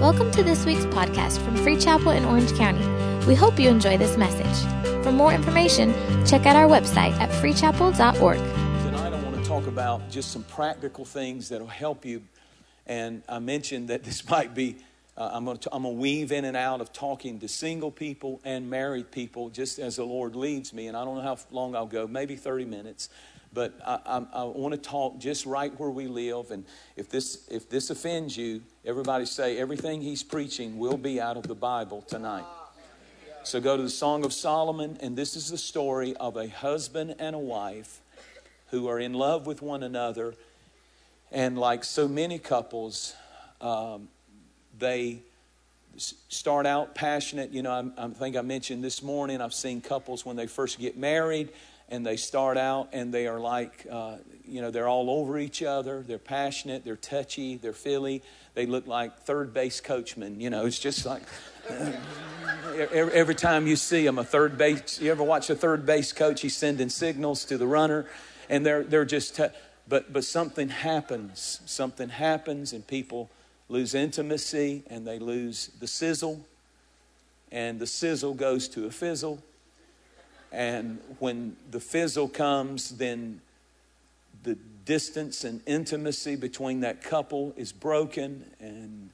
Welcome to this week's podcast from Free Chapel in Orange County. We hope you enjoy this message. For more information, check out our website at freechapel.org. Tonight, I want to talk about just some practical things that will help you. And I mentioned that this might be, uh, I'm, going to, I'm weave in and out of talking to single people and married people just as the Lord leads me. And I don't know how long I'll go, maybe 30 minutes. But I, I, I want to talk just right where we live. And if this, if this offends you, everybody say everything he's preaching will be out of the Bible tonight. So go to the Song of Solomon, and this is the story of a husband and a wife who are in love with one another. And like so many couples, um, they start out passionate. You know, I, I think I mentioned this morning, I've seen couples when they first get married and they start out and they are like, uh, you know, they're all over each other. They're passionate, they're touchy, they're filly. They look like third base coachmen. You know, it's just like every, every, time you see them, a third base. You ever watch a third base coach? He's sending signals to the runner, and they're they're just. T- but but something happens. Something happens, and people lose intimacy, and they lose the sizzle, and the sizzle goes to a fizzle and when the fizzle comes, then the distance and intimacy between that couple is broken and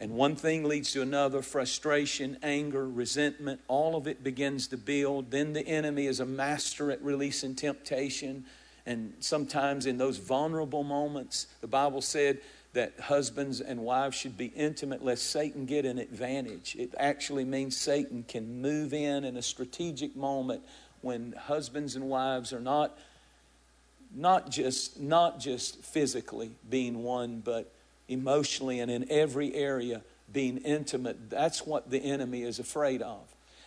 and one thing leads to another frustration, anger, resentment, all of it begins to build. Then the enemy is a master at releasing temptation. And sometimes in those vulnerable moments, the Bible said that husbands and wives should be intimate lest Satan get an advantage. It actually means Satan can move in in a strategic moment when husbands and wives are not not just not just physically being one but emotionally and in every area being intimate. That's what the enemy is afraid of.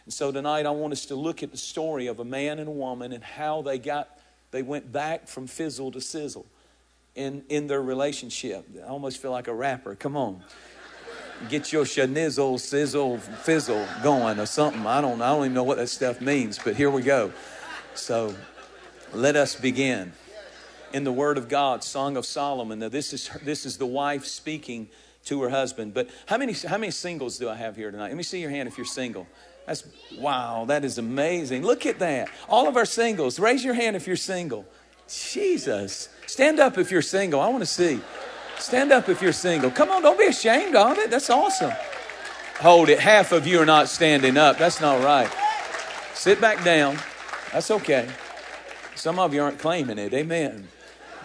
And so tonight I want us to look at the story of a man and a woman and how they got they went back from fizzle to sizzle in, in their relationship. I almost feel like a rapper. Come on. Get your shanizzle, sizzle, fizzle going or something. I don't, I don't even know what that stuff means, but here we go. So let us begin. In the Word of God, Song of Solomon. Now, this is, this is the wife speaking to her husband. But how many, how many singles do I have here tonight? Let me see your hand if you're single. That's wow, that is amazing. Look at that. All of our singles, raise your hand if you're single. Jesus. Stand up if you're single. I want to see. Stand up if you're single. Come on, don't be ashamed of it. That's awesome. Hold it. Half of you are not standing up. That's not right. Sit back down. That's okay. Some of you aren't claiming it. Amen.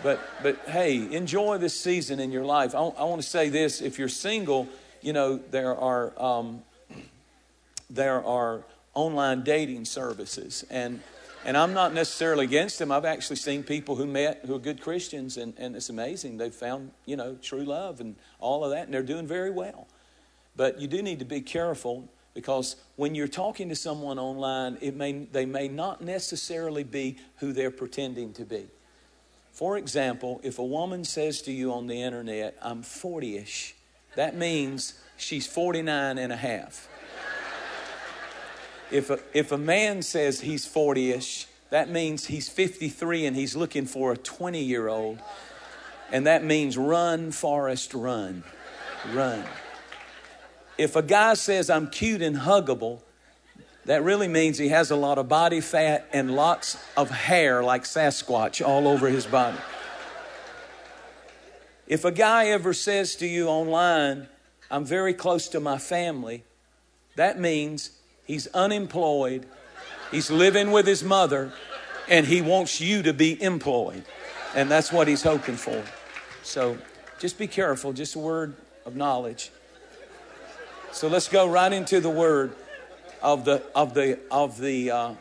But but hey, enjoy this season in your life. I, I want to say this: if you're single, you know there are um, there are online dating services and and I'm not necessarily against them. I've actually seen people who met who are good Christians, and, and it's amazing. They've found, you know, true love and all of that, and they're doing very well. But you do need to be careful because when you're talking to someone online, it may, they may not necessarily be who they're pretending to be. For example, if a woman says to you on the internet, I'm 40 ish, that means she's 49 and a half. If a, if a man says he's 40 ish, that means he's 53 and he's looking for a 20 year old. And that means run, Forrest, run. Run. If a guy says I'm cute and huggable, that really means he has a lot of body fat and lots of hair like Sasquatch all over his body. If a guy ever says to you online, I'm very close to my family, that means He's unemployed. He's living with his mother, and he wants you to be employed. And that's what he's hoping for. So just be careful, just a word of knowledge. So let's go right into the word of the of the of the uh,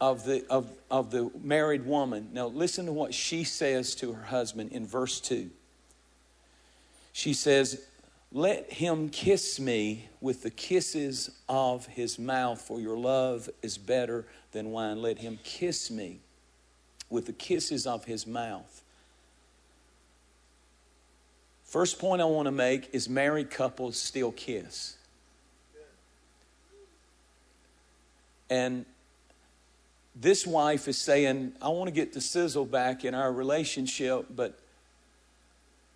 of the of of the married woman. Now listen to what she says to her husband in verse 2. She says, let him kiss me with the kisses of his mouth, for your love is better than wine. Let him kiss me with the kisses of his mouth. First point I want to make is married couples still kiss. And this wife is saying, I want to get the sizzle back in our relationship, but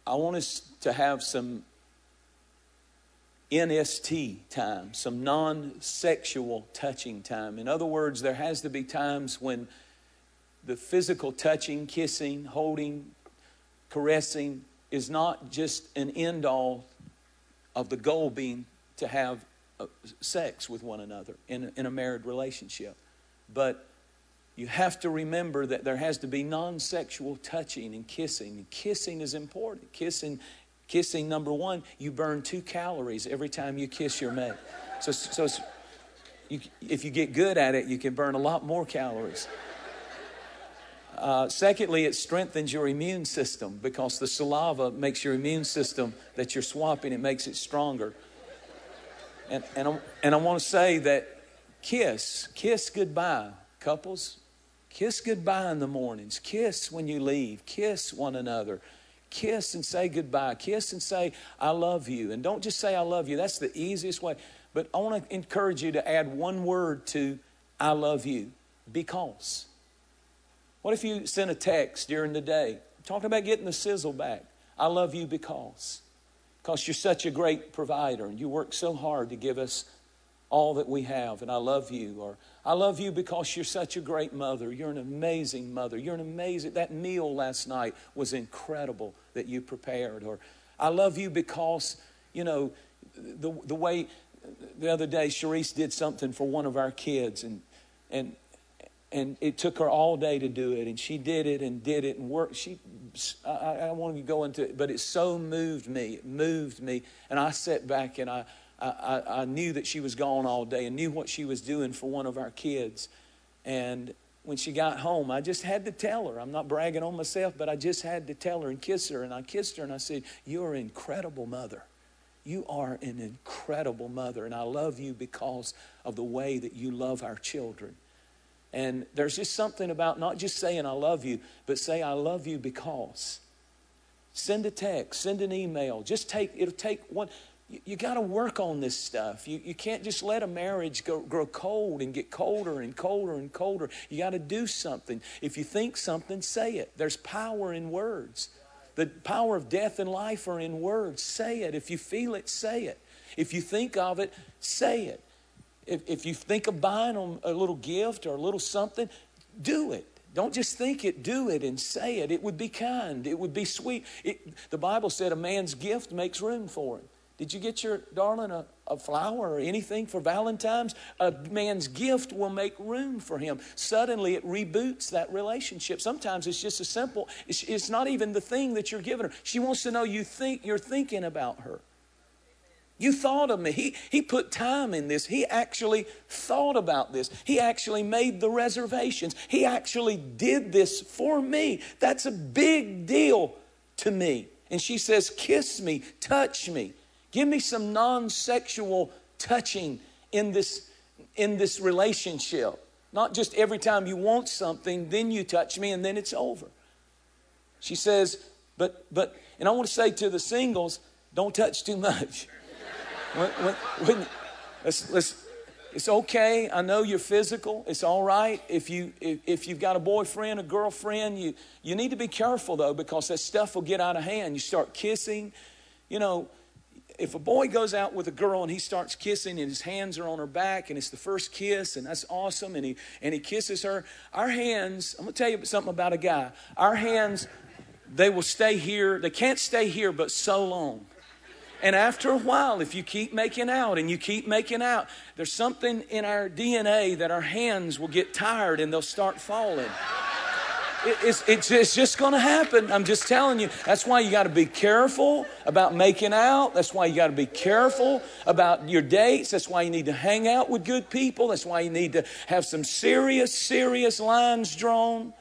I want us to have some NST time, some non sexual touching time. In other words, there has to be times when the physical touching, kissing, holding, caressing is not just an end all of the goal being to have uh, sex with one another in, in a married relationship. But you have to remember that there has to be non sexual touching and kissing. And kissing is important. Kissing Kissing, number one, you burn two calories every time you kiss your mate. So, so you, if you get good at it, you can burn a lot more calories. Uh, secondly, it strengthens your immune system because the saliva makes your immune system that you're swapping, it makes it stronger. And, and, I, and I want to say that kiss, kiss goodbye, couples. Kiss goodbye in the mornings. Kiss when you leave. Kiss one another kiss and say goodbye. Kiss and say, I love you. And don't just say, I love you. That's the easiest way. But I want to encourage you to add one word to I love you because. What if you sent a text during the day talking about getting the sizzle back? I love you because. Because you're such a great provider and you work so hard to give us all that we have, and I love you. Or I love you because you're such a great mother. You're an amazing mother. You're an amazing, that meal last night was incredible that you prepared. Or I love you because, you know, the, the way the other day Cherise did something for one of our kids and, and, and it took her all day to do it and she did it and did it and worked she I, I don't want to go into it but it so moved me it moved me and i sat back and i I, I, knew that she was gone all day and knew what she was doing for one of our kids. And when she got home, I just had to tell her. I'm not bragging on myself, but I just had to tell her and kiss her. And I kissed her and I said, You're an incredible mother. You are an incredible mother. And I love you because of the way that you love our children. And there's just something about not just saying I love you, but say I love you because. Send a text, send an email. Just take, it'll take one you, you got to work on this stuff. You, you can't just let a marriage go, grow cold and get colder and colder and colder. You got to do something. If you think something, say it. There's power in words. The power of death and life are in words. Say it. If you feel it, say it. If you think of it, say it. If, if you think of buying them a little gift or a little something, do it. Don't just think it, do it and say it. It would be kind, it would be sweet. It, the Bible said a man's gift makes room for him. Did you get your darling a, a flower or anything for Valentine's? A man's gift will make room for him. Suddenly it reboots that relationship. Sometimes it's just as simple, it's, it's not even the thing that you're giving her. She wants to know you think you're thinking about her. You thought of me. He, he put time in this. He actually thought about this. He actually made the reservations. He actually did this for me. That's a big deal to me. And she says, Kiss me, touch me. Give me some non sexual touching in this, in this relationship. Not just every time you want something, then you touch me and then it's over. She says, but, but, and I want to say to the singles, don't touch too much. when, when, when, let's, let's, it's okay. I know you're physical. It's all right. If, you, if, if you've got a boyfriend, a girlfriend, you, you need to be careful though because that stuff will get out of hand. You start kissing. You know, if a boy goes out with a girl and he starts kissing and his hands are on her back and it's the first kiss and that's awesome and he and he kisses her our hands i'm going to tell you something about a guy. Our hands they will stay here. They can't stay here but so long. And after a while if you keep making out and you keep making out there's something in our dna that our hands will get tired and they'll start falling it's, it's, just going to happen. I'm just telling you. That's why you got to be careful about making out. That's why you got to be careful about your dates. That's why you need to hang out with good people. That's why you need to have some serious, serious lines drawn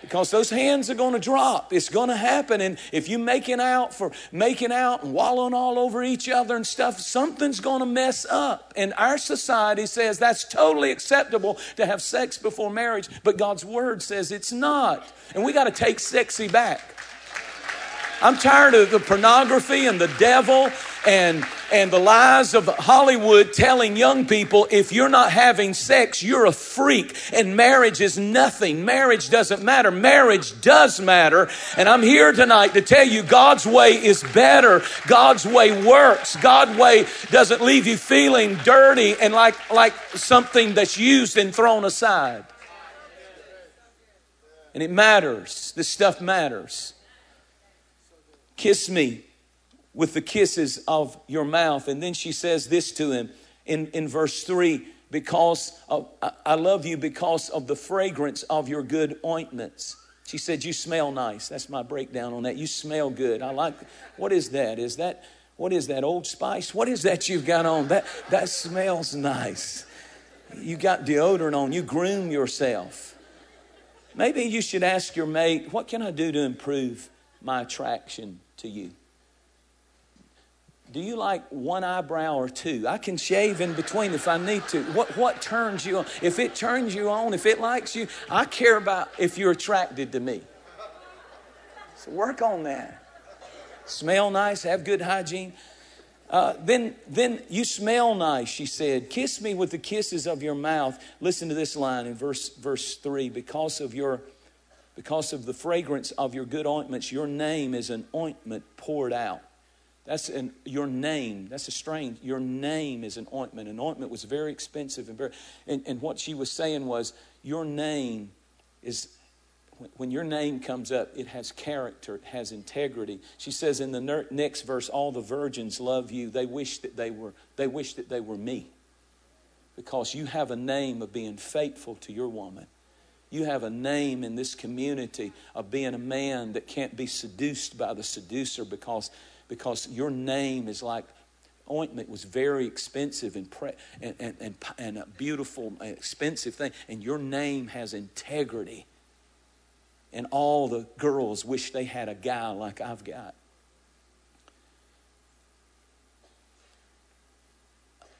because those hands are going to drop. It's going to happen. And if you're making out for making out and wallowing all over each other and stuff, something's going to mess up. And our society says that's totally acceptable to have sex before marriage, but God's word says it's not. And we got to take sexy back. I'm tired of the pornography and the devil and and the lies of Hollywood telling young people if you're not having sex, you're a freak and marriage is nothing. Marriage doesn't matter. Marriage does matter. And I'm here tonight to tell you God's way is better. God's way works. God's way doesn't leave you feeling dirty and like, like something that's used and thrown aside. And it matters. This stuff matters. Kiss me with the kisses of your mouth. And then she says this to him in, in verse 3 because of, I love you because of the fragrance of your good ointments. She said, You smell nice. That's my breakdown on that. You smell good. I like, what is that? Is that, what is that, Old Spice? What is that you've got on? That, that smells nice. You got deodorant on. You groom yourself. Maybe you should ask your mate, What can I do to improve my attraction to you? Do you like one eyebrow or two? I can shave in between if I need to. What, what turns you on? If it turns you on, if it likes you, I care about if you're attracted to me. So work on that. Smell nice, have good hygiene. Uh, then, then you smell nice, she said. Kiss me with the kisses of your mouth. Listen to this line in verse, verse 3 because of your because of the fragrance of your good ointments, your name is an ointment poured out. That's an, your name. That's a strange. Your name is an ointment. An ointment was very expensive and very. And, and what she was saying was, your name is. When your name comes up, it has character, it has integrity. She says in the next verse, all the virgins love you. They wish that they were, they wish that they were me. Because you have a name of being faithful to your woman. You have a name in this community of being a man that can't be seduced by the seducer because because your name is like ointment was very expensive and, pre- and, and, and, and a beautiful expensive thing and your name has integrity and all the girls wish they had a guy like i've got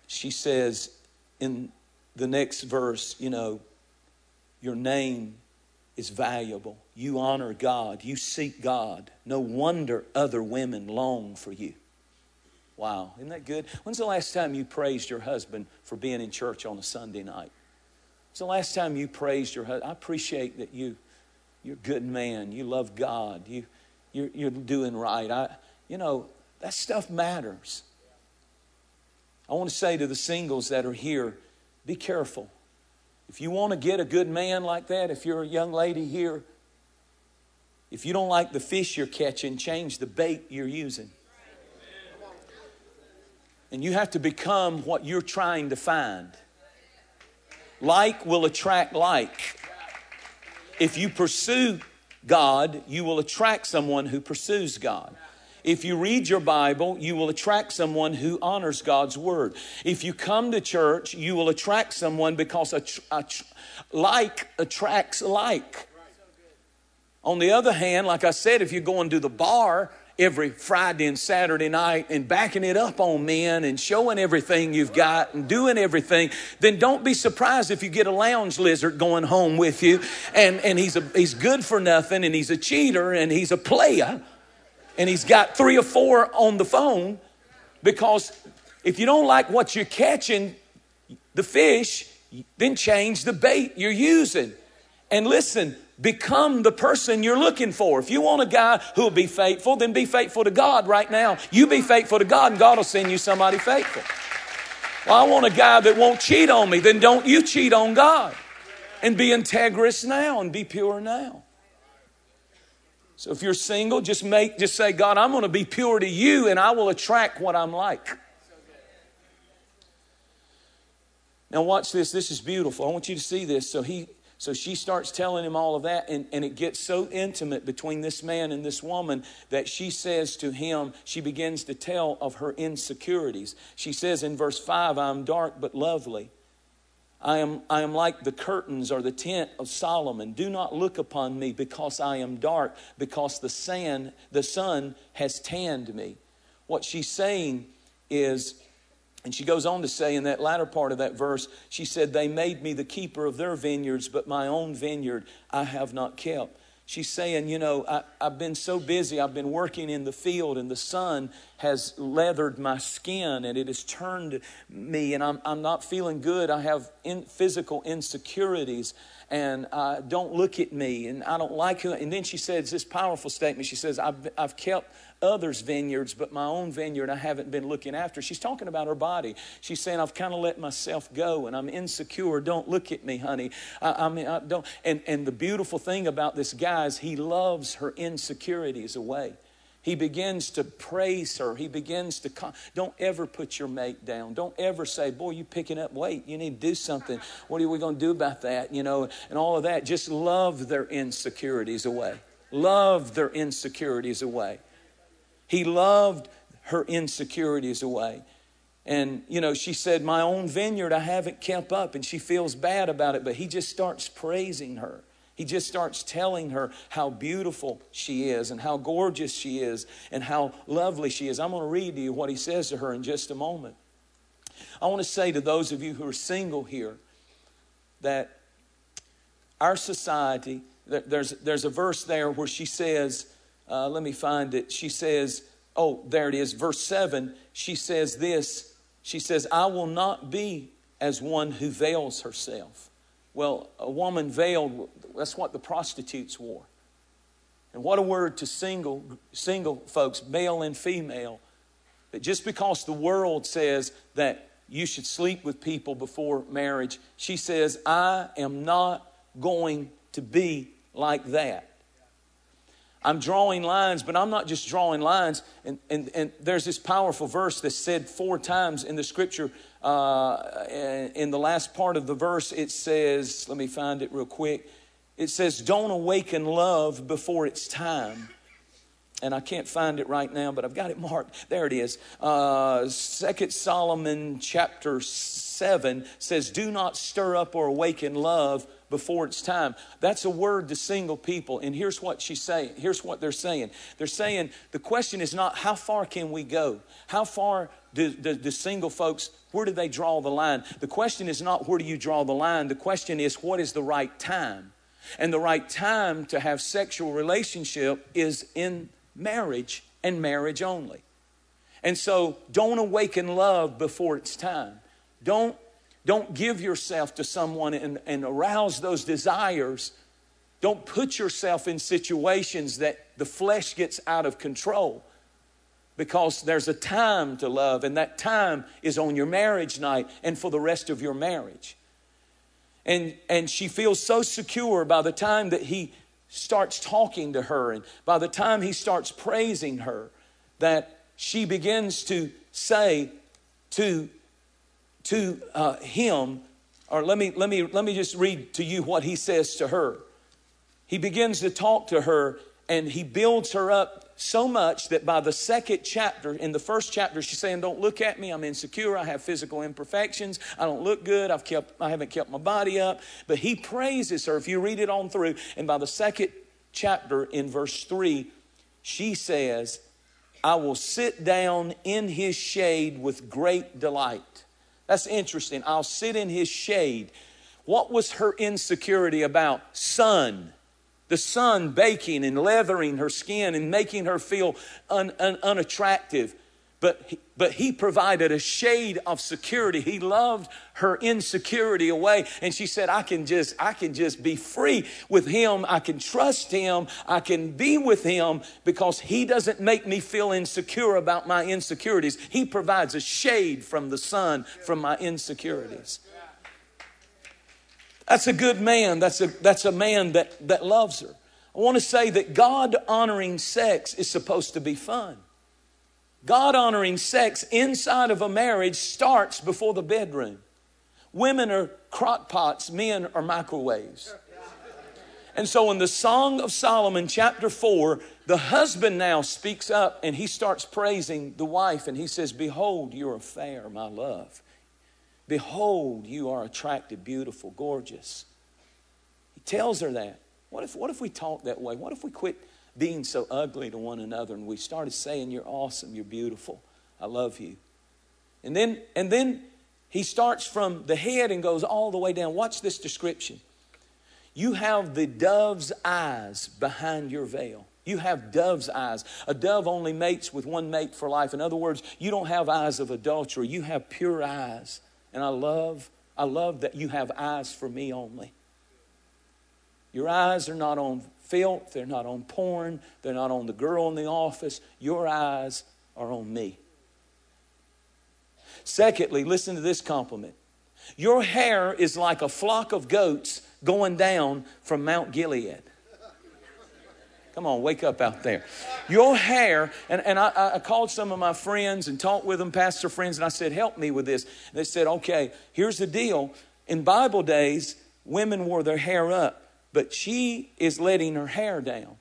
she says in the next verse you know your name is valuable. You honor God. You seek God. No wonder other women long for you. Wow, isn't that good? When's the last time you praised your husband for being in church on a Sunday night? When's the last time you praised your husband? I appreciate that you, you're a good man. You love God. You, you're, you're doing right. I, you know, that stuff matters. I want to say to the singles that are here be careful. If you want to get a good man like that, if you're a young lady here, if you don't like the fish you're catching, change the bait you're using. And you have to become what you're trying to find. Like will attract like. If you pursue God, you will attract someone who pursues God. If you read your Bible, you will attract someone who honors God's word. If you come to church, you will attract someone because a, a, like attracts like. On the other hand, like I said, if you're going to the bar every Friday and Saturday night and backing it up on men and showing everything you've got and doing everything, then don't be surprised if you get a lounge lizard going home with you and, and he's, a, he's good for nothing and he's a cheater and he's a player and he's got three or four on the phone because if you don't like what you're catching, the fish, then change the bait you're using. And listen, become the person you're looking for. If you want a guy who'll be faithful, then be faithful to God right now. You be faithful to God, and God will send you somebody faithful. Well, I want a guy that won't cheat on me, then don't you cheat on God. And be integrous now and be pure now. So if you're single, just make just say, God, I'm going to be pure to you and I will attract what I'm like. Now watch this. This is beautiful. I want you to see this. So he so she starts telling him all of that, and, and it gets so intimate between this man and this woman that she says to him, she begins to tell of her insecurities. She says in verse 5, I'm dark but lovely. I am, I am like the curtains or the tent of Solomon. Do not look upon me because I am dark, because the sand, the sun has tanned me. What she's saying is, and she goes on to say in that latter part of that verse, she said, They made me the keeper of their vineyards, but my own vineyard I have not kept. she's saying, You know, I, have been so busy. I've been working in the field, and the sun has leathered my skin, and it has turned me, and I'm, I'm not feeling good. I have in, physical insecurities, and uh, don't look at me, and I don't like it. And then she says this powerful statement. She says, I've, I've kept others' vineyards, but my own vineyard I haven't been looking after. She's talking about her body. She's saying, I've kind of let myself go and I'm insecure. Don't look at me, honey. I, I mean, I don't. And, and the beautiful thing about this guy is he loves her insecurities away. He begins to praise her. He begins to, con- don't ever put your mate down. Don't ever say, boy, you picking up weight. You need to do something. What are we going to do about that? You know, and all of that. Just love their insecurities away. Love their insecurities away. He loved her insecurities away. And, you know, she said, My own vineyard I haven't kept up. And she feels bad about it, but he just starts praising her. He just starts telling her how beautiful she is and how gorgeous she is and how lovely she is. I'm going to read to you what he says to her in just a moment. I want to say to those of you who are single here that our society, there's, there's a verse there where she says, uh, let me find it. She says, oh, there it is, verse 7. She says this She says, I will not be as one who veils herself. Well, a woman veiled, that's what the prostitutes wore. And what a word to single, single folks, male and female. That just because the world says that you should sleep with people before marriage, she says, I am not going to be like that. I'm drawing lines, but I'm not just drawing lines. And, and, and there's this powerful verse that's said four times in the scripture. Uh, in the last part of the verse, it says, let me find it real quick. It says, Don't awaken love before it's time. And I can't find it right now, but I've got it marked. There it is. Uh, Second Solomon chapter 7 says, Do not stir up or awaken love before it's time. That's a word to single people. And here's what she's saying. Here's what they're saying. They're saying the question is not how far can we go? How far do, do single folks, where do they draw the line? The question is not where do you draw the line? The question is what is the right time? And the right time to have sexual relationship is in marriage and marriage only. And so don't awaken love before it's time. Don't don't give yourself to someone and, and arouse those desires. Don't put yourself in situations that the flesh gets out of control because there's a time to love, and that time is on your marriage night and for the rest of your marriage. And, and she feels so secure by the time that he starts talking to her, and by the time he starts praising her, that she begins to say to to uh, him, or let me, let, me, let me just read to you what he says to her. He begins to talk to her and he builds her up so much that by the second chapter, in the first chapter, she's saying, Don't look at me, I'm insecure, I have physical imperfections, I don't look good, I've kept, I haven't kept my body up. But he praises her if you read it on through. And by the second chapter, in verse 3, she says, I will sit down in his shade with great delight. That's interesting. I'll sit in his shade. What was her insecurity about? Sun. The sun baking and leathering her skin and making her feel un, un, unattractive but he, but he provided a shade of security. He loved her insecurity away. And she said i can just i can just be free with him. I can trust him. I can be with him because he doesn't make me feel insecure about my insecurities. He provides a shade from the sun from my insecurities. That's a good man. That's a that's a man that that loves her. I want to say that god honoring sex is supposed to be fun God honoring sex inside of a marriage starts before the bedroom. Women are crock pots, men are microwaves. And so in the Song of Solomon, chapter 4, the husband now speaks up and he starts praising the wife and he says, Behold, you're fair, my love. Behold, you are attractive, beautiful, gorgeous. He tells her that. What if, what if we talk that way? What if we quit being so ugly to one another and we started saying you're awesome you're beautiful i love you and then and then he starts from the head and goes all the way down watch this description You have the dove's eyes behind your veil. You have dove's eyes. A dove only mates with one mate for life. In other words, you don't have eyes of adultery. You have pure eyes. And I love, I love that you have eyes for me only. Your eyes are not on filth, they're not on porn, they're not on the girl in the office. Your eyes are on me. Secondly, listen to this compliment. Your hair is like a flock of goats going down from Mount Gilead. Come on, wake up out there. Your hair, and, and I, I, called some of my friends and talked with them, pastor friends, and I said, Help me with this. And they said, Okay, here's the deal. In Bible days, women wore their hair up, but she is letting her hair down.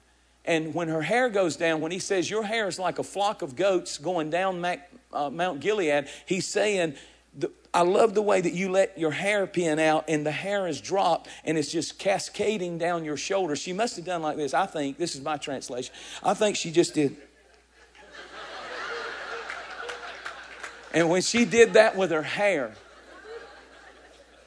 And when her hair goes down, when he says, Your hair is like a flock of goats going down Mac, uh, Mount Gilead, he's saying, I love the way that you let your hair pin out and the hair is dropped and it's just cascading down your shoulders. She must have done like this. I think, this is my translation. I think she just did. And when she did that with her hair,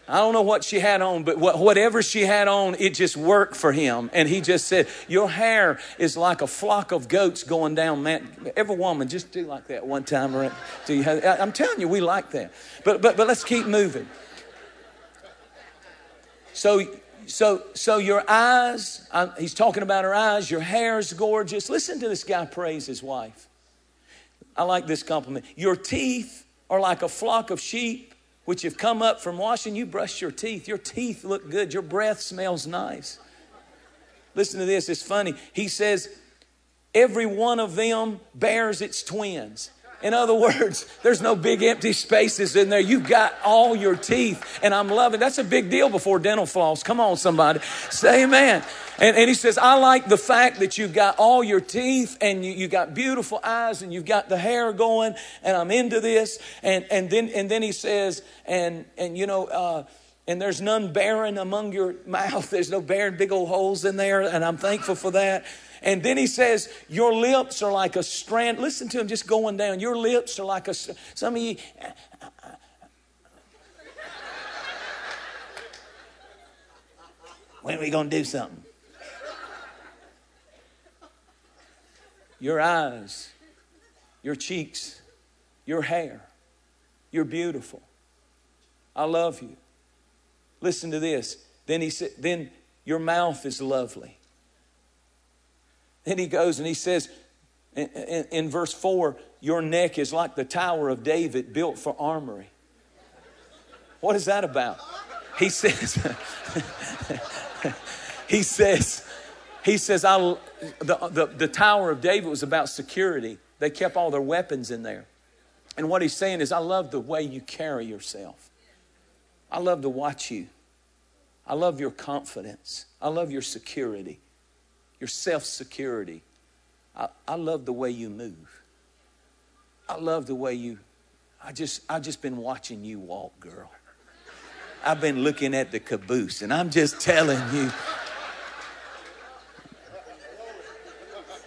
I don't know what she had on, but whatever she had on, it just worked for him. And he just said, Your hair is like a flock of goats going down man. Every woman, just do like that one time. Right? Do you have, I'm telling you, we like that. But, but, but let's keep moving. So, so, so your eyes, uh, he's talking about her eyes, your hair is gorgeous. Listen to this guy praise his wife. I like this compliment. Your teeth are like a flock of sheep which have come up from washing, you brush your teeth. Your teeth look good. Your breath smells nice. Listen to this, it's funny. He says, every one of them bears its twins. In other words, there's no big empty spaces in there. You've got all your teeth, and I'm loving. That's a big deal before dental floss. Come on, somebody, say amen. And, and he says, I like the fact that you've got all your teeth, and you, you got beautiful eyes, and you've got the hair going, and I'm into this. And and then and then he says, and and you know. Uh, and there's none barren among your mouth. There's no barren big old holes in there, and I'm thankful for that. And then he says, Your lips are like a strand. Listen to him just going down. Your lips are like a. Some of you. When are we going to do something? Your eyes, your cheeks, your hair, you're beautiful. I love you. Listen to this. Then he said, then your mouth is lovely. Then he goes and he says in, in, in, verse 4 Your neck is like the Tower of David built for armory. What is that about? He says, he says, he says, I, the, the, the Tower of David was about security. They kept all their weapons in there. And what he's saying is, I love the way you carry yourself. I love to watch you. I love your confidence. I love your security your self security. I, I love the way you move. I love the way you, I just, I've just been watching you walk, girl. I've been looking at the caboose, and I'm just telling you.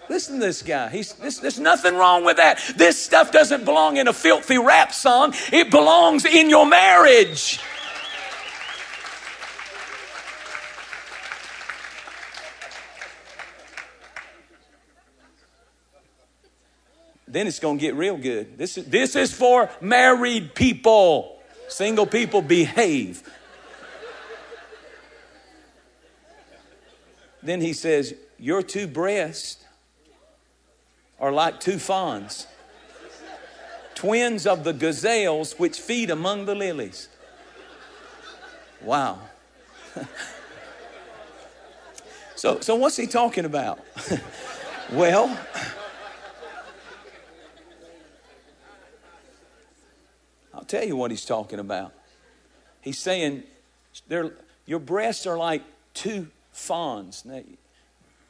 Listen to this guy. He's, this, there's nothing wrong with that. This stuff doesn't belong in a filthy rap song, it belongs in your marriage. Then it's going to get real good. This is, this is for married people. Single people behave. then he says, Your two breasts are like two fawns, twins of the gazelles which feed among the lilies. Wow. so, so what's he talking about? well, I'll tell you what he's talking about. He's saying, your breasts are like two fawns. Now,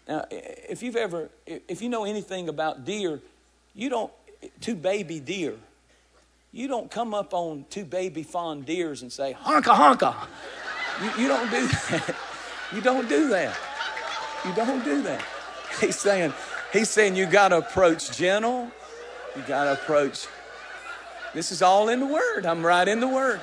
now, if you've ever, if you know anything about deer, you don't, two baby deer, you don't come up on two baby fawn deers and say, honka honka. You, you don't do that. You don't do that. You don't do that. He's saying, he's saying you got to approach gentle. You got to approach this is all in the Word. I'm right in the Word.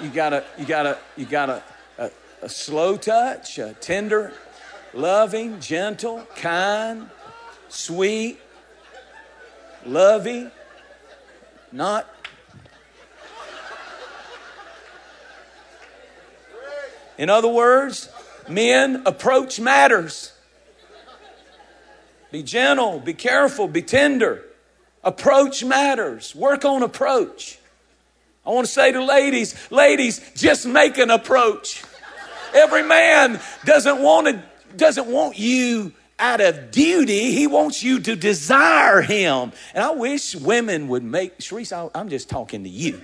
you got a, you got a, you got a, a, uh, a slow touch, a tender, loving, gentle, kind, sweet, loving, not In other words, men approach matters. Be gentle, be careful, be tender. Approach matters. Work on approach. I want to say to ladies, ladies, just make an approach. Every man doesn't want to, doesn't want you out of duty. He wants you to desire him. And I wish women would make, Cherise, I'm just talking to you.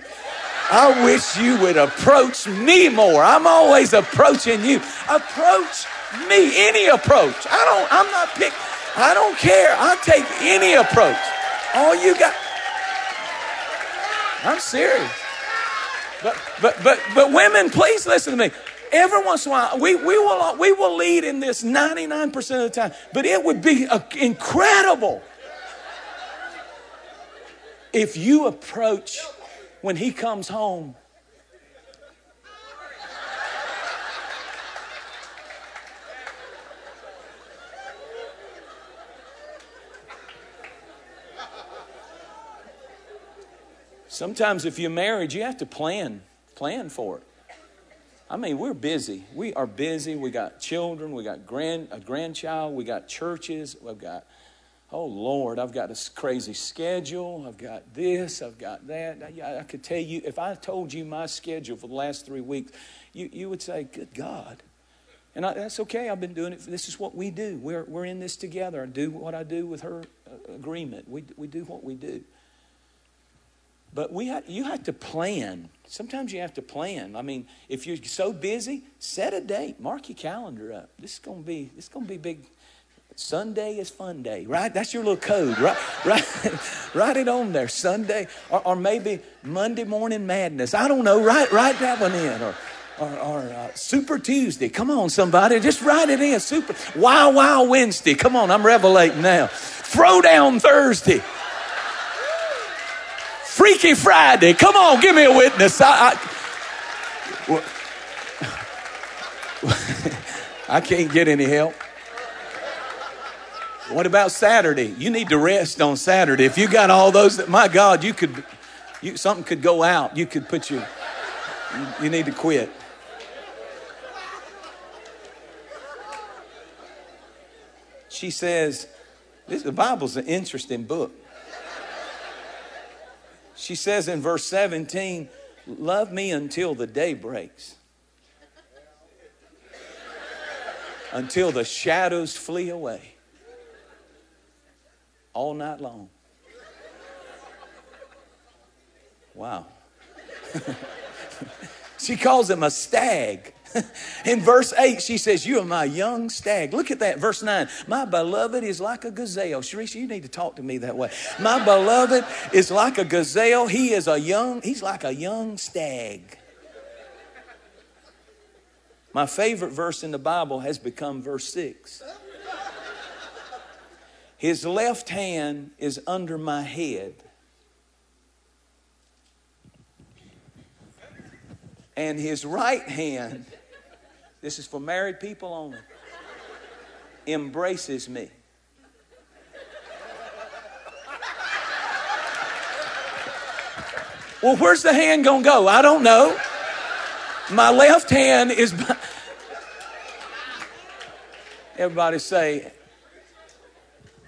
I wish you would approach me more. I'm always approaching you. Approach me, any approach. I don't, I'm not pick, I don't care. I'll take any approach. All you got. I'm serious. But, but, but, but women, please listen to me. Every once in a while, we, we, will, we will lead in this 99% of the time, but it would be incredible if you approach when he comes home. Sometimes, if you're married, you have to plan, plan for it. I mean, we're busy. We are busy. We got children. We got grand, a grandchild. We got churches. We've got oh Lord, I've got a crazy schedule. I've got this. I've got that. I, I could tell you, if I told you my schedule for the last three weeks, you, you would say, Good God. And I, that's okay. I've been doing it. This is what we do. We're, we're in this together. I do what I do with her uh, agreement. We, we do what we do. But we ha- you have to plan. Sometimes you have to plan. I mean, if you're so busy, set a date. Mark your calendar up. This is going to be this is to be big Sunday is fun day, right? That's your little code, right? right? write it on there, Sunday, or, or, maybe Monday morning madness. I don't know. Write write that one in, or or, or uh, Super Tuesday. Come on, somebody, just write it in. Super Wow Wow Wednesday. Come on, I'm revelating now. Throwdown Thursday. Freaky Friday. Come on, give me a witness. I, I, I can't get any help. What about Saturday? You need to rest on Saturday. If you got all those, that, my God, you could, you, something could go out. You could put your, you, you need to quit. She says, this, the Bible's an interesting book. She says in verse 17, Love me until the day breaks, until the shadows flee away all night long. Wow. she calls him a stag. In verse 8, she says, You are my young stag. Look at that. Verse 9, My beloved is like a gazelle. Cherise, you need to talk to me that way. My beloved is like a gazelle. He is a young, he's like a young stag. My favorite verse in the Bible has become verse 6. His left hand is under my head. And his right hand, this is for married people only, embraces me. Well, where's the hand gonna go? I don't know. My left hand is. Everybody say,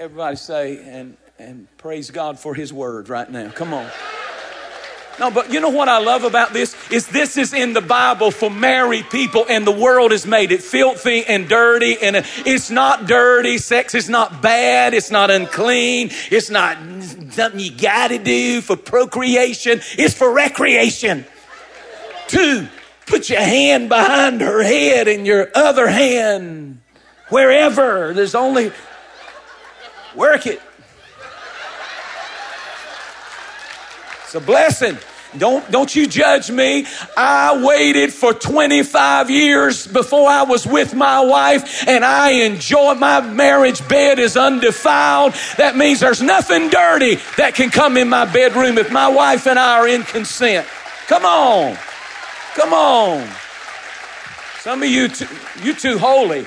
Everybody say, and, and praise God for His word right now. Come on. No, but you know what I love about this is this is in the Bible for married people, and the world has made it filthy and dirty. And it's not dirty. Sex is not bad. It's not unclean. It's not something you got to do for procreation. It's for recreation. Two, put your hand behind her head and your other hand wherever. There's only Work it. It's a blessing. Don't, don't you judge me. I waited for 25 years before I was with my wife and I enjoy my marriage bed is undefiled. That means there's nothing dirty that can come in my bedroom if my wife and I are in consent. Come on. Come on. Some of you, too, you too holy.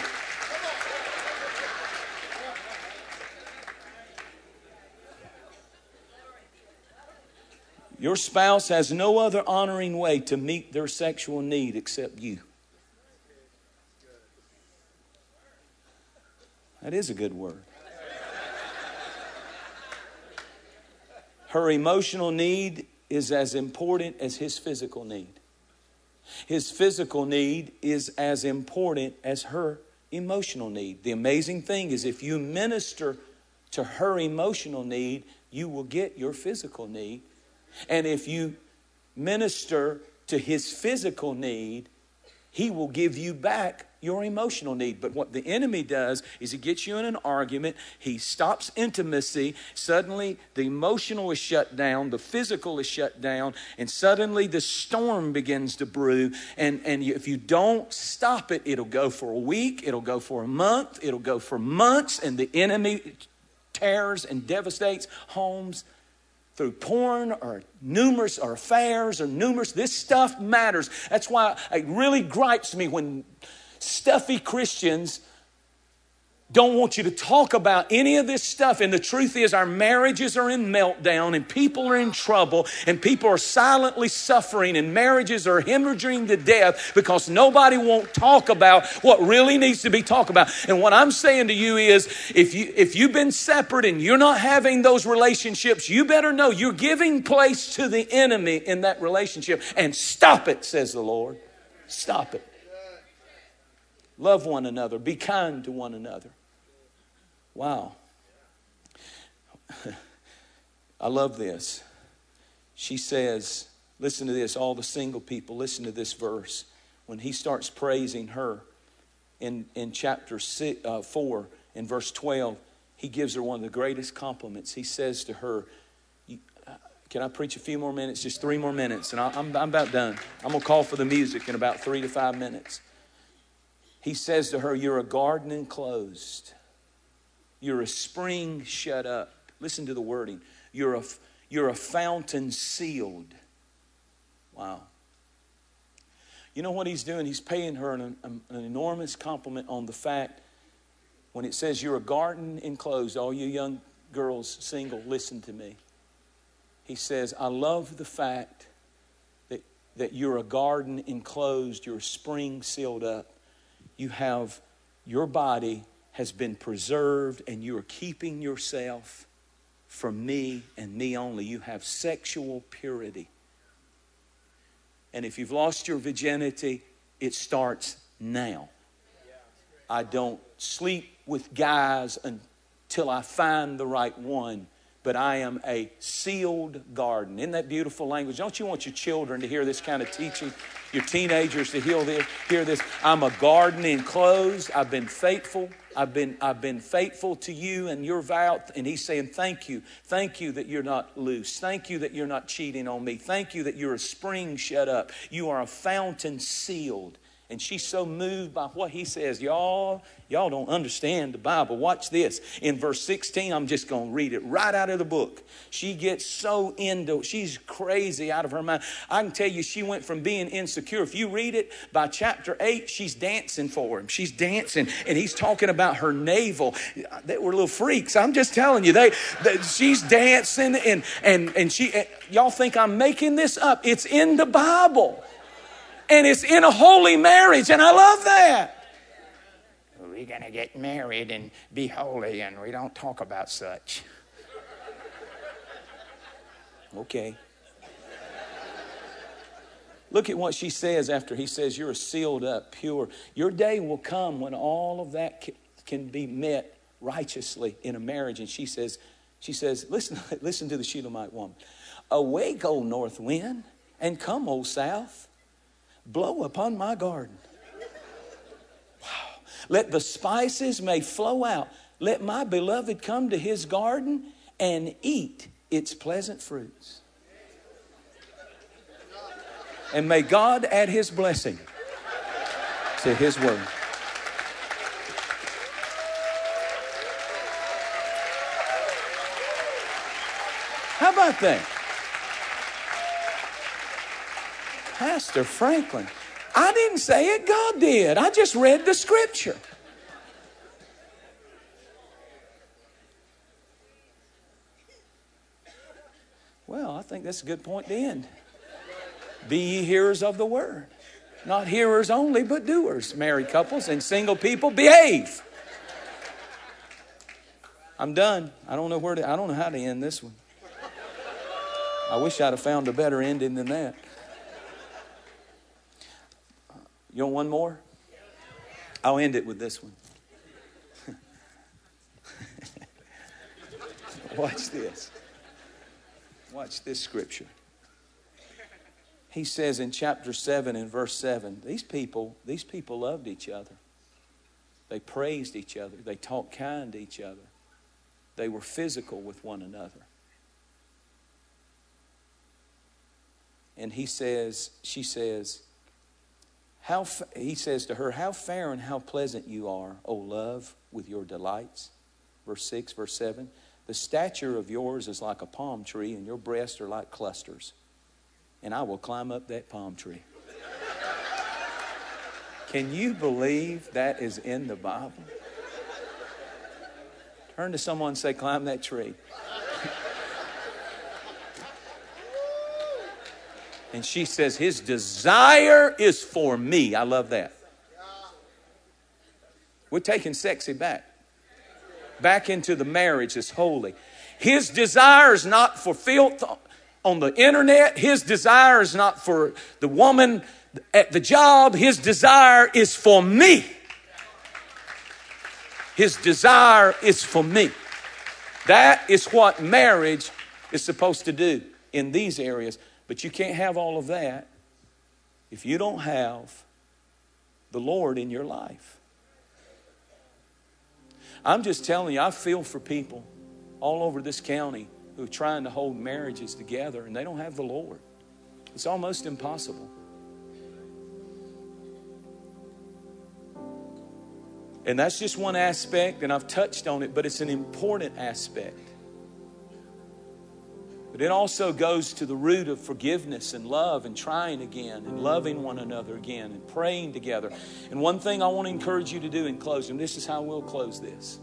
Your spouse has no other honoring way to meet their sexual need except you. That is a good word. Her emotional need is as important as his physical need. His physical need is as important as her emotional need. The amazing thing is, if you minister to her emotional need, you will get your physical need. And if you minister to his physical need, he will give you back your emotional need. But what the enemy does is he gets you in an argument, he stops intimacy, suddenly the emotional is shut down, the physical is shut down, and suddenly the storm begins to brew. And, and if you don't stop it, it'll go for a week, it'll go for a month, it'll go for months, and the enemy tears and devastates homes through porn or numerous or affairs or numerous this stuff matters. That's why it really gripes me when stuffy christians don't want you to talk about any of this stuff. And the truth is, our marriages are in meltdown, and people are in trouble, and people are silently suffering, and marriages are hemorrhaging to death because nobody won't talk about what really needs to be talked about. And what I'm saying to you is, if you if you've been separate and you're not having those relationships, you better know you're giving place to the enemy in that relationship. And stop it, says the Lord. Stop it. Love one another. Be kind to one another. Wow. I love this. She says, listen to this, all the single people, listen to this verse. When he starts praising her in, in chapter six, uh, 4, in verse 12, he gives her one of the greatest compliments. He says to her, uh, Can I preach a few more minutes? Just three more minutes, and I, I'm, I'm about done. I'm going to call for the music in about three to five minutes. He says to her, You're a garden enclosed you're a spring shut up. Listen to the wording. You're a, you're a fountain sealed. Wow. You know what he's doing? He's paying her an, an, enormous compliment on the fact when it says you're a garden enclosed, all you young girls single, listen to me. He says, I love the fact that, that you're a garden enclosed, you're a spring sealed up. You have your body has been preserved and you are keeping yourself from me and me only. You have sexual purity. And if you've lost your virginity, it starts now. I don't sleep with guys until I find the right one but I am a sealed garden. Isn't that beautiful language? Don't you want your children to hear this kind of teaching? Your teenagers to hear this? I'm a garden enclosed. I've been faithful. I've been, I've been faithful to you and your vow. And he's saying, Thank you. Thank you that you're not loose. Thank you that you're not cheating on me. Thank you that you're a spring shut up. You are a fountain sealed. And she's so moved by what he says. Y'all, y'all don't understand the Bible. Watch this. In verse 16, I'm just going to read it right out of the book. She gets so into she's crazy out of her mind. I can tell you, she went from being insecure. If you read it by chapter 8, she's dancing for him. She's dancing, and he's talking about her navel. They were little freaks. I'm just telling you, they, they she's dancing, and, and, and she, y'all think I'm making this up. It's in the Bible and it's in a holy marriage, and I love that. We're going to get married and be holy, and we don't talk about such. Okay. Look at what she says after he says, You're sealed up, pure. Your day will come when all of that can be met righteously in a marriage. And she says, she says, listen, listen to the Shulamite woman. Awake, O north wind, and come, O south blow upon my garden. Wow. Let the spices may flow out. Let my beloved come to his garden and eat its pleasant fruits. And may God add his blessing to his word. How about that? Pastor Franklin, I didn't say it, God did. I just read the scripture. Well, I think that's a good point to end. Be ye hearers of the word. Not hearers only, but doers. Married couples and single people, behave. I'm done. I don't know where to, I don't know how to end this one. I wish I'd have found a better ending than that. You want one more? I'll end it with this one. Watch this. Watch this scripture. He says in chapter 7 and verse 7, these people, these people loved each other. They praised each other. They talked kind to each other. They were physical with one another. And he says, she says, how, he says to her, How fair and how pleasant you are, O love, with your delights. Verse 6, verse 7. The stature of yours is like a palm tree, and your breasts are like clusters. And I will climb up that palm tree. Can you believe that is in the Bible? Turn to someone and say, Climb that tree. And she says, His desire is for me. I love that. We're taking sexy back. Back into the marriage that's holy. His desire is not for filth on the internet. His desire is not for the woman at the job. His desire is for me. His desire is for me. That is what marriage is supposed to do in these areas. But you can't have all of that if you don't have the Lord in your life. I'm just telling you, I feel for people all over this county who are trying to hold marriages together and they don't have the Lord. It's almost impossible. And that's just one aspect, and I've touched on it, but it's an important aspect. But it also goes to the root of forgiveness and love and trying again and loving one another again and praying together. And one thing I want to encourage you to do in closing, this is how we'll close this.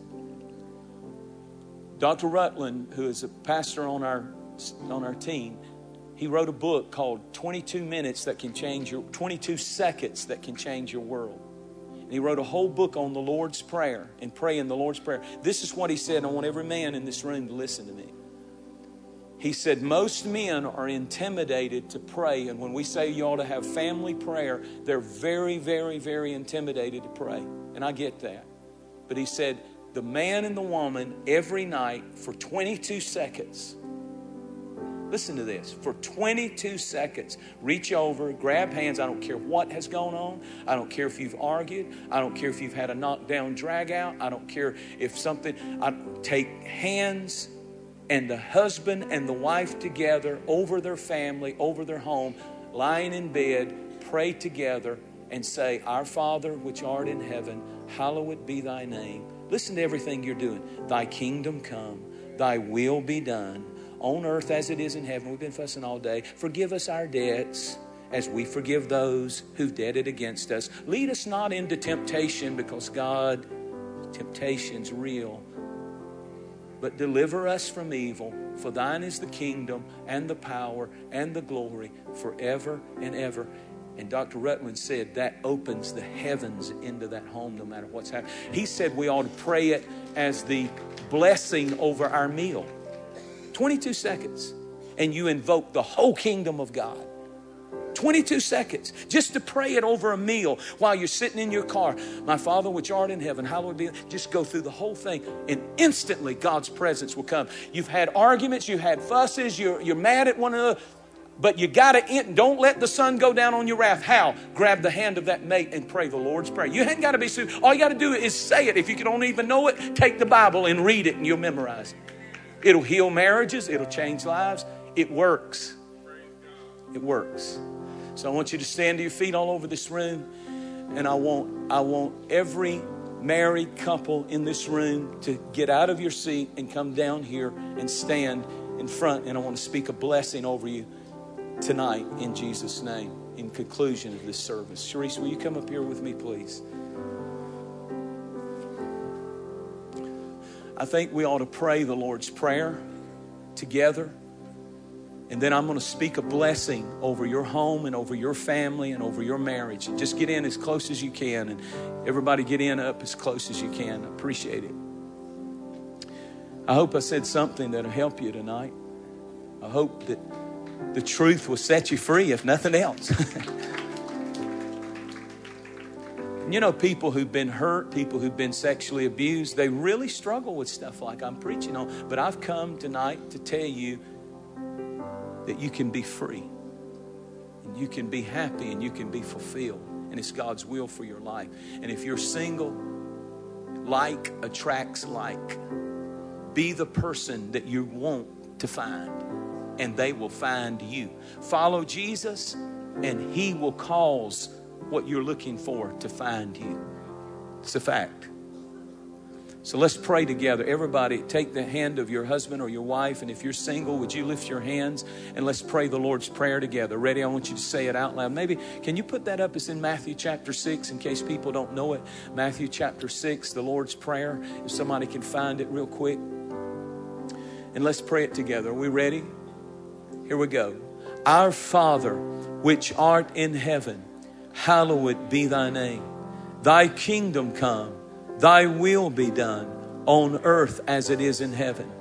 Dr. Rutland, who is a pastor on our, on our team, he wrote a book called 22 Minutes That Can Change Your 22 Seconds That Can Change Your World. And he wrote a whole book on the Lord's Prayer and praying the Lord's Prayer. This is what he said. I want every man in this room to listen to me. He said, Most men are intimidated to pray. And when we say you ought to have family prayer, they're very, very, very intimidated to pray. And I get that. But he said, The man and the woman every night for 22 seconds. Listen to this. For 22 seconds, reach over, grab hands. I don't care what has gone on. I don't care if you've argued. I don't care if you've had a knockdown drag out. I don't care if something. I take hands and the husband and the wife together over their family, over their home, lying in bed, pray together and say, Our Father which art in heaven, hallowed be thy name. Listen to everything you're doing. Thy kingdom come, thy will be done on earth as it is in heaven. We've been fussing all day. Forgive us our debts as we forgive those who've debted against us. Lead us not into temptation because God, temptation's real but deliver us from evil. For thine is the kingdom and the power and the glory forever and ever. And Dr. Rutland said that opens the heavens into that home no matter what's happening. He said we ought to pray it as the blessing over our meal. 22 seconds. And you invoke the whole kingdom of God. 22 seconds just to pray it over a meal while you're sitting in your car. My Father, which art in heaven, hallowed be. Just go through the whole thing, and instantly God's presence will come. You've had arguments, you've had fusses, you're, you're mad at one another. But you got to end. don't let the sun go down on your wrath. How? Grab the hand of that mate and pray the Lord's Prayer. You ain't got to be sued. All you got to do is say it. If you don't even know it, take the Bible and read it and you'll memorize it. It'll heal marriages, it'll change lives. It works. It works. So I want you to stand to your feet all over this room. And I want, I want every married couple in this room to get out of your seat and come down here and stand in front. And I want to speak a blessing over you tonight in Jesus' name. in conclusion of this service. Cherise, will you come up here with me, please? I think we ought to pray the Lord's Prayer together. And then I'm going to speak a blessing over your home and over your family and over your marriage. And Just get in as close as you can, and everybody get in up as close as you can. Appreciate it. I hope I said something that'll help you tonight. I hope that the truth will set you free, if nothing else. you know, people who've been hurt, people who've been sexually abused, they really struggle with stuff like I'm preaching on. But I've come tonight to tell you that you can be free and you can be happy and you can be fulfilled. And it's God's will for your life. And if you're single, like attracts like. Be the person that you want to find, and they will find you. Follow Jesus, and He will cause what you're looking for to find you. It's a fact. So let's pray together. Everybody, take the hand of your husband or your wife. And if you're single, would you lift your hands and let's pray the Lord's Prayer together? Ready? I want you to say it out loud. Maybe, can you put that up? It's in Matthew chapter 6 in case people don't know it. Matthew chapter 6, the Lord's Prayer. If somebody can find it real quick. And let's pray it together. Are we ready? Here we go. Our Father, which art in heaven, hallowed be thy name. Thy kingdom come Thy will be done on earth as it is in heaven.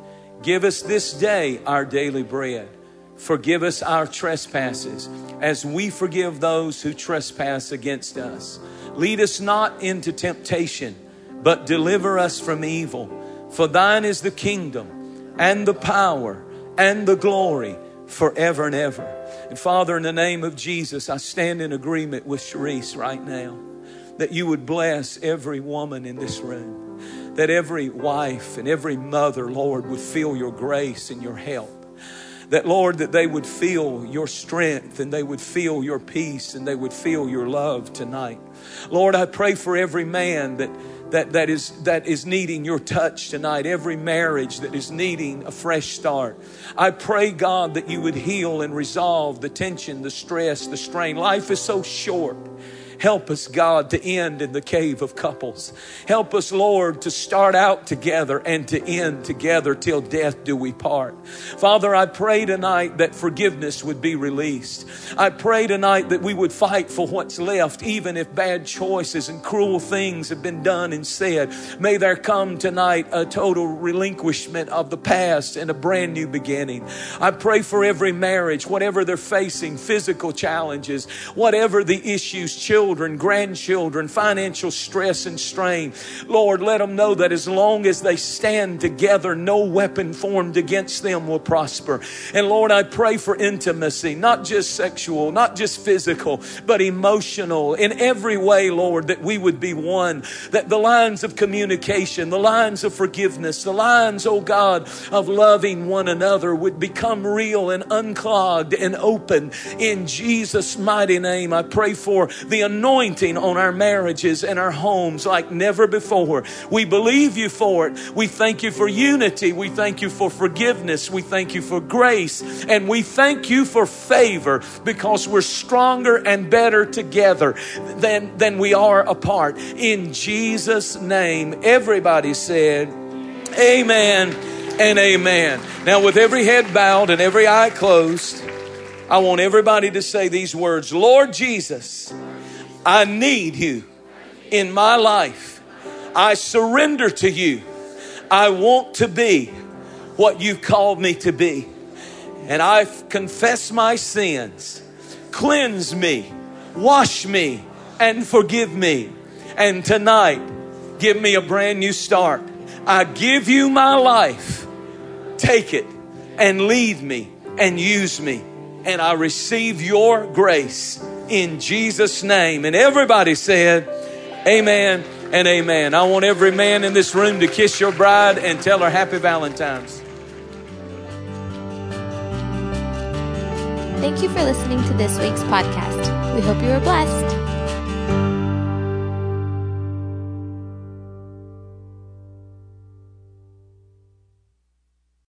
Give us this day our daily bread. Forgive us our trespasses as we forgive those who trespass against us. Lead us not into temptation, but deliver us from evil. For thine is the kingdom and the power and the glory forever and ever. And Father, in the name of Jesus, I stand in agreement with Cherise right now that you would bless every woman in this room, that every wife and every mother, Lord, would feel your grace and your help. That, Lord, that they would feel your strength and they would feel your peace and they would feel your love tonight. Lord, I pray for every man that that, that, is, that is needing your touch tonight, every marriage that is needing a fresh start. I pray, God, that you would heal and resolve the tension, the stress, the strain. Life is so short. Help us, God, to end in the cave of couples. Help us, Lord, to start out together and to end together till death do we part. Father, I pray tonight that forgiveness would be released. I pray tonight that we would fight for what's left, even if bad choices and cruel things have been done and said. May there come tonight a total relinquishment of the past and a brand new beginning. I pray for every marriage, whatever they're facing, physical challenges, whatever the issues, children children, grandchildren, financial stress and strain. Lord, let them know that as long as they stand together, no weapon formed against them will prosper. And Lord, I pray for intimacy, not just sexual, not just physical, but emotional in every way, Lord, that we would be one, that the lines of communication, the lines of forgiveness, the lines, oh God, of loving one another would become real and unclogged and open. In Jesus' mighty name, I pray for the anointing on our marriages and our homes like never before. We believe you for it. We thank you for unity. We thank you for forgiveness. We thank you for grace. And we thank you for favor because we're stronger and better together than, than we are apart. In Jesus' name, everybody said, Amen and amen. Now, with every head bowed and every eye closed, I want everybody to say these words Lord Jesus, I need you in my life. I surrender to you. I want to be what you've called me to be. And I confess my sins. Cleanse me, wash me, and forgive me. And tonight, give me a brand new start. I give you my life. Take it and lead me and use me. And I receive your grace in Jesus' name. And everybody said, Amen and amen. I want every man in this room to kiss your bride and tell her happy Valentine's. Thank you for listening to this week's podcast. We hope you were blessed.